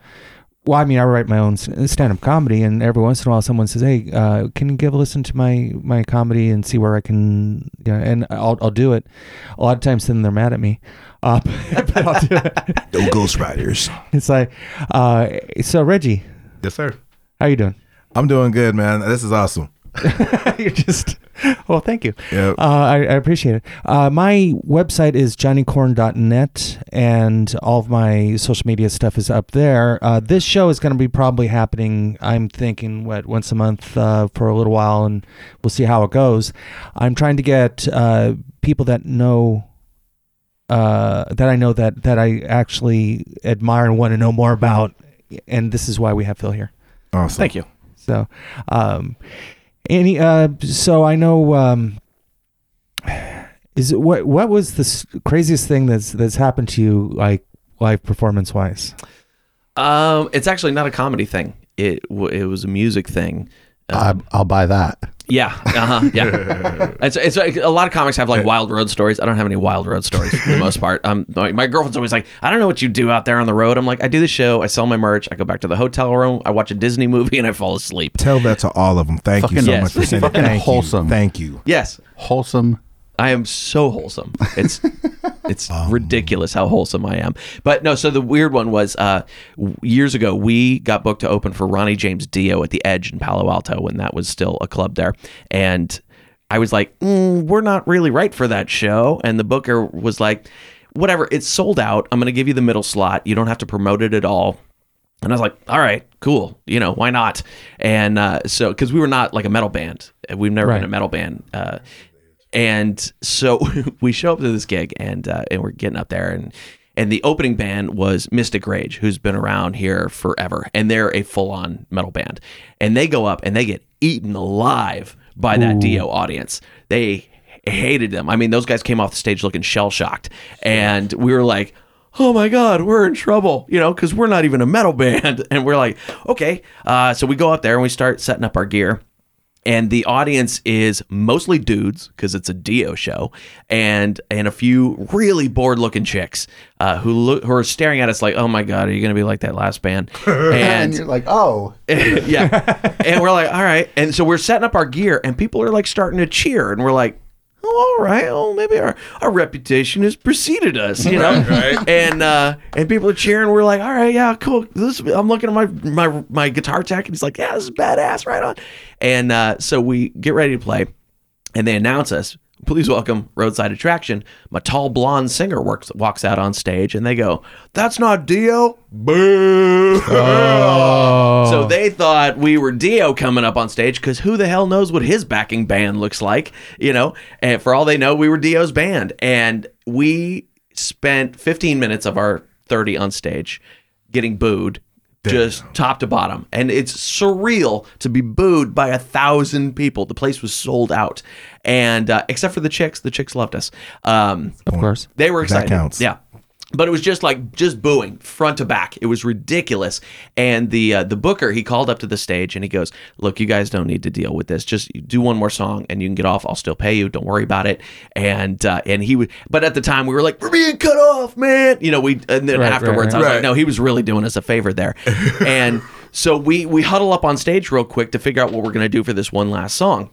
well, I mean, I write my own stand up comedy, and every once in a while, someone says, "Hey, uh, can you give a listen to my my comedy and see where I can?" Yeah, and I'll I'll do it. A lot of times, then they're mad at me. Uh, but I'll do it. No ghostwriters. It's like, uh, so Reggie, Yes, sir. how you doing? I'm doing good, man. This is awesome. You're just well, thank you. Yep. Uh, I, I appreciate it. Uh, my website is johnnycorn.net, and all of my social media stuff is up there. Uh, this show is going to be probably happening. I'm thinking what once a month uh, for a little while, and we'll see how it goes. I'm trying to get uh, people that know. Uh, that I know that that I actually admire and want to know more about, and this is why we have Phil here. Awesome. Thank you. So, um, any, uh, so I know, um, is it what, what was the craziest thing that's, that's happened to you, like live performance wise? Um, it's actually not a comedy thing. It w- it was a music thing. I, I'll buy that. Yeah, uh-huh, yeah. it's, it's like a lot of comics have like wild road stories. I don't have any wild road stories for the most part. Um, my, my girlfriend's always like, I don't know what you do out there on the road. I'm like, I do the show, I sell my merch, I go back to the hotel room, I watch a Disney movie, and I fall asleep. Tell that to all of them. Thank you Fucking- so Yes. much for saying that. Fucking Thank wholesome. You. Thank you. Yes, Wholesome. I am so wholesome. It's it's Um. ridiculous how wholesome I am. But no, so the weird one was uh, years ago we got booked to open for Ronnie James Dio at the Edge in Palo Alto when that was still a club there, and I was like, mm, we're not really right for that show, and the booker was like, whatever, it's sold out. I'm going to give you the middle slot. You don't have to promote it at all. And I was like, all right, cool. You know, why not? And uh, so, because we were not like a metal band, we've never Right. been a metal band. Uh, and so we show up to this gig and uh, and we're getting up there and and the opening band was Mystic Rage, who's been around here forever, and they're a full on metal band. And they go up and they get eaten alive by that Dio audience. They hated them. I mean, those guys came off the stage looking shell shocked, and we were like. oh my god we're in trouble you know because we're not even a metal band and we're like okay uh, so we go up there and we start setting up our gear and the audience is mostly dudes because it's a Dio show, and and a few really bored looking chicks uh, who look who are staring at us like, oh my god, are you gonna be like that last band? And And you're like, oh, yeah, and we're like, all right, and so we're setting up our gear, and people are like starting to cheer, and we're like. Oh, all right. Oh, maybe our, our reputation has preceded us, you know. And uh, and people are cheering. We're like, all right, yeah, cool. This, I'm looking at my my my guitar tech, and he's like, yeah, this is badass, right on. And uh, so we get ready to play, and they announce us. Please welcome roadside attraction. My tall blonde singer works walks out on stage, and they go, "That's not Dio." Boo! So they thought we were Dio coming up on stage because who the hell knows what his backing band looks like, you know? And for all they know, we were Dio's band, and we spent 15 minutes of our 30 on stage getting booed. Just top to bottom. And it's surreal to be booed by a thousand people. The place was sold out. And uh, except for the chicks, the chicks loved us. Um, Of course. they were excited. That counts. Yeah. But it was just like just booing front to back. It was ridiculous. And the uh, the booker he called up to the stage and he goes, "Look, you guys don't need to deal with this. Just do one more song and you can get off. I'll still pay you. Don't worry about it." And uh, and he would. But at the time we were like, "We're being cut off, man." You know, we and then Right, right, afterwards I was right. like, "No, he was really doing us a favor there." and so we we huddle up on stage real quick to figure out what we're gonna do for this one last song.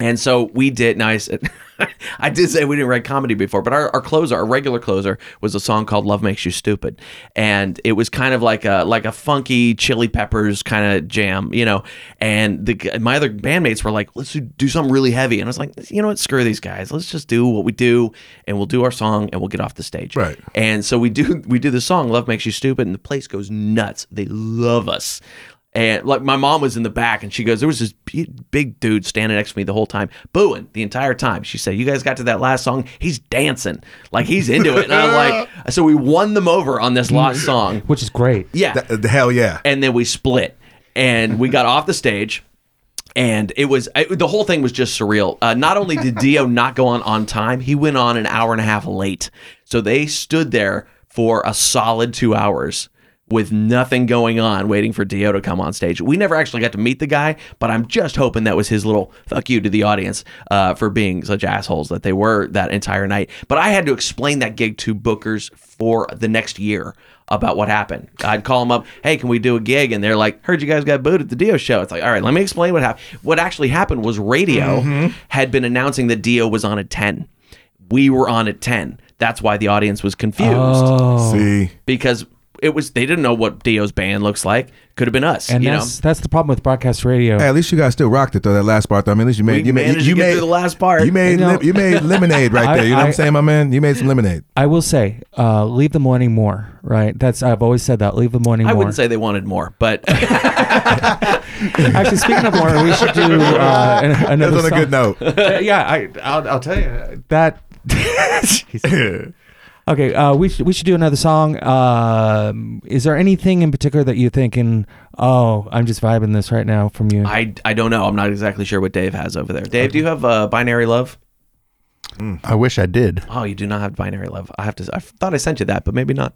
And so we did. Now I said, I did say we didn't write comedy before, but our, our closer, our regular closer, was a song called "Love Makes You Stupid," and it was kind of like a like a funky Chili Peppers kind of jam, you know. And the my other bandmates were like, "Let's do, do something really heavy," and I was like, "You know what? Screw these guys. Let's just do what we do, and we'll do our song, and we'll get off the stage." Right. And so we do we do the song "Love Makes You Stupid," and the place goes nuts. They love us. And like my mom was in the back, and she goes, "There was this big dude standing next to me the whole time, booing the entire time." She said, "You guys got to that last song, he's dancing like he's into it." And I'm like, so we won them over on this last song, Which is great. yeah. Th- the hell yeah. And then we split, and we got off the stage. And it was I, the whole thing was just surreal. Uh, not only did Dio not go on on time, he went on an hour and a half late. So they stood there for a solid two hours with nothing going on, waiting for Dio to come on stage. We never actually got to meet the guy, but I'm just hoping that was his little fuck you to the audience uh, for being such assholes that they were that entire night. But I had to explain that gig to bookers for the next year about what happened. I'd call them up, hey, can we do a gig? And they're like, heard you guys got booed at the Dio show. It's like, all right, let me explain what happened. What actually happened was radio had been announcing that Dio was on at 10. We were on at 10. That's why the audience was confused Oh. See, because it was they didn't know what Dio's band looks like. Could have been us, And you know. that's that's the problem with broadcast radio. hey, at least you guys still rocked it though. That last part though. I mean, at least you made We you made managed you made through the last part. You made You know- lim- you made lemonade right I- there. You know what I- I'm saying, my man? You made some lemonade. I will say, uh, leave the morning more. Right? That's I've always said that. Leave the morning. I more. wouldn't say they wanted more, but Actually, speaking of more, we should do uh, an- another. That's on a good note. Uh, yeah, I I'll, I'll tell you that. Jeez. okay, uh, we should we should do another song. Um, is there anything in particular that you're thinking? Oh, I'm just vibing this right now from you. I I don't know. I'm not exactly sure what Dave has over there. Dave, do you have uh, binary love? I wish I did. Oh, you do not have binary love. I have to. I thought I sent you that, but maybe not.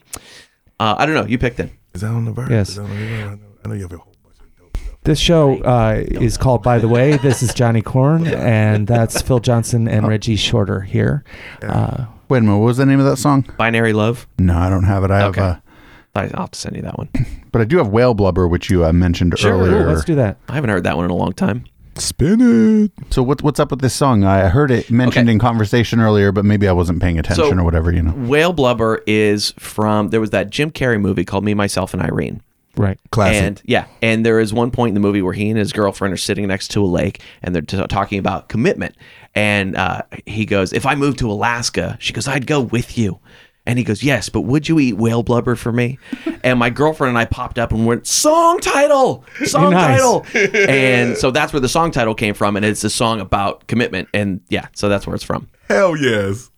Uh, I don't know. You picked it. Is that on the verse? Yes. Is that on the verse? I know, I know you have a whole bunch of dope stuff. This show uh, is called By the Way. This is Johnny Corn, and that's Phil Johnson and Reggie Shorter here. Uh, Wait a minute. What was the name of that song? Binary love. No, I don't have it. I have, Okay. uh, I- I'll have to send you that one. but I do have Whale Blubber, which you uh, mentioned Sure. earlier. let's do that. I haven't heard that one in a long time. Spin it. So what, what's up with this song? I heard it mentioned Okay. in conversation earlier, but maybe I wasn't paying attention So- or whatever. You know. Whale blubber is from there was that Jim Carrey movie called Me, Myself, and Irene. Right. Classic. And yeah, and there is one point in the movie where he and his girlfriend are sitting next to a lake and they're t- talking about commitment. And uh, he goes, "If I moved to Alaska," she goes, "I'd go with you." And he goes, "Yes, but would you eat whale blubber for me?" and my girlfriend and I popped up and went, "Song title, song Nice. title." and so that's where the song title came from, and it's a song about commitment. And yeah, so that's where it's from. Hell yes.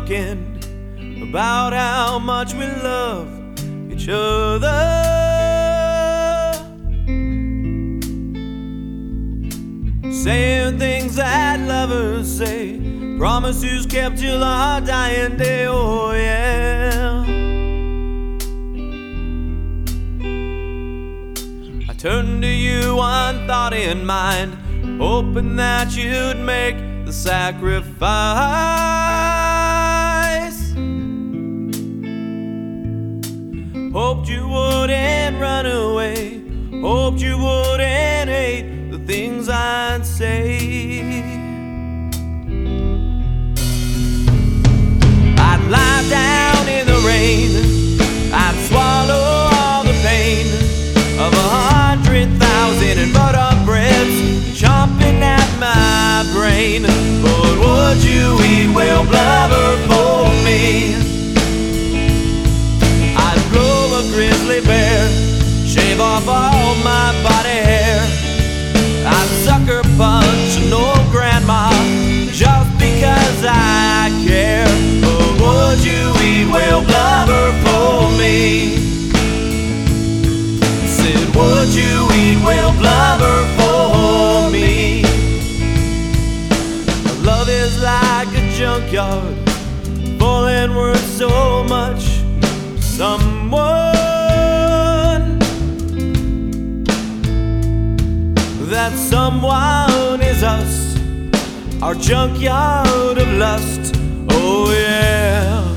Talking about how much we love each other. Saying things that lovers say, promises kept till our dying day. Oh, yeah. I turned to you, one thought in mind, hoping that you'd make the sacrifice. Hoped you wouldn't run away, hoped you wouldn't hate the things I'd say. I'd lie down in the rain. I'd swallow all the pain of a hundred thousand invertebrates chomping at my brain. But would you eat whale blubber for shave off all my body hair. I'd sucker punch an old grandma just because I care. But would you eat whale blubber for me? Said, would you eat whale blubber for me? Love is like a junkyard, falling worth so much. to that someone is us, our junkyard of lust. Oh, yeah.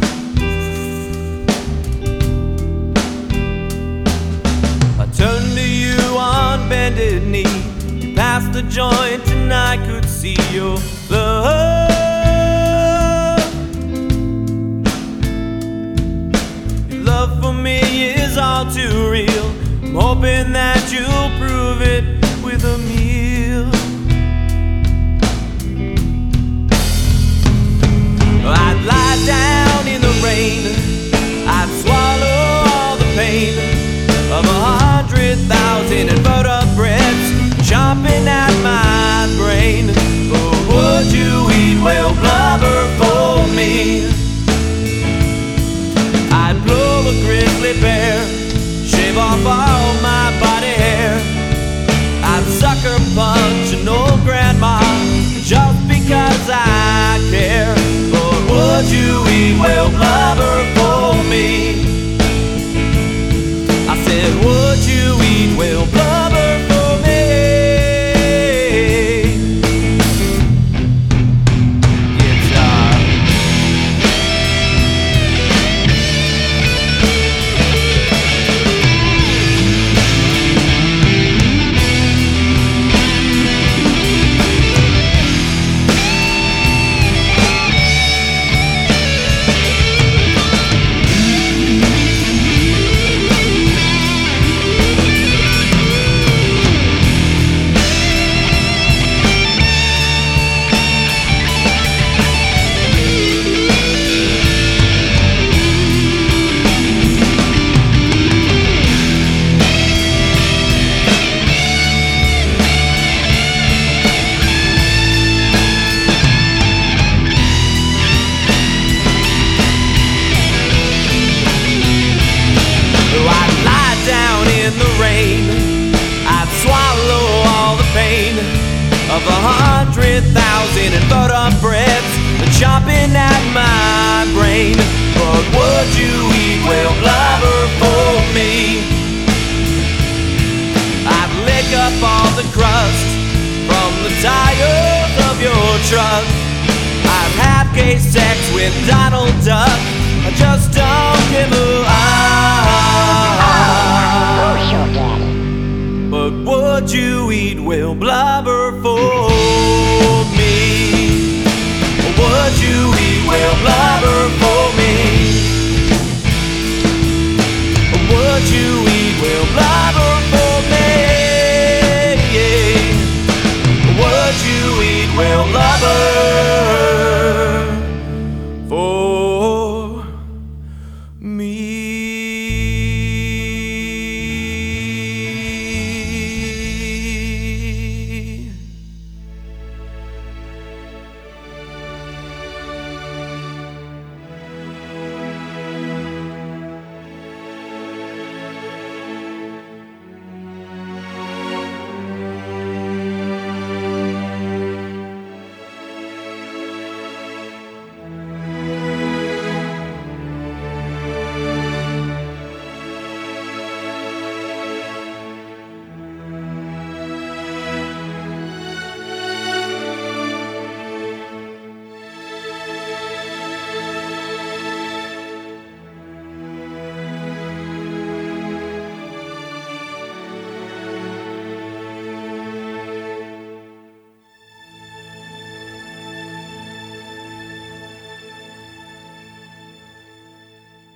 I turned to you on bended knee. You passed the joint and I could see your love. Your love for me is all too real. I'm hoping that you'll prove it down in the rain. Truck. I'd have gay sex with Donald Duck.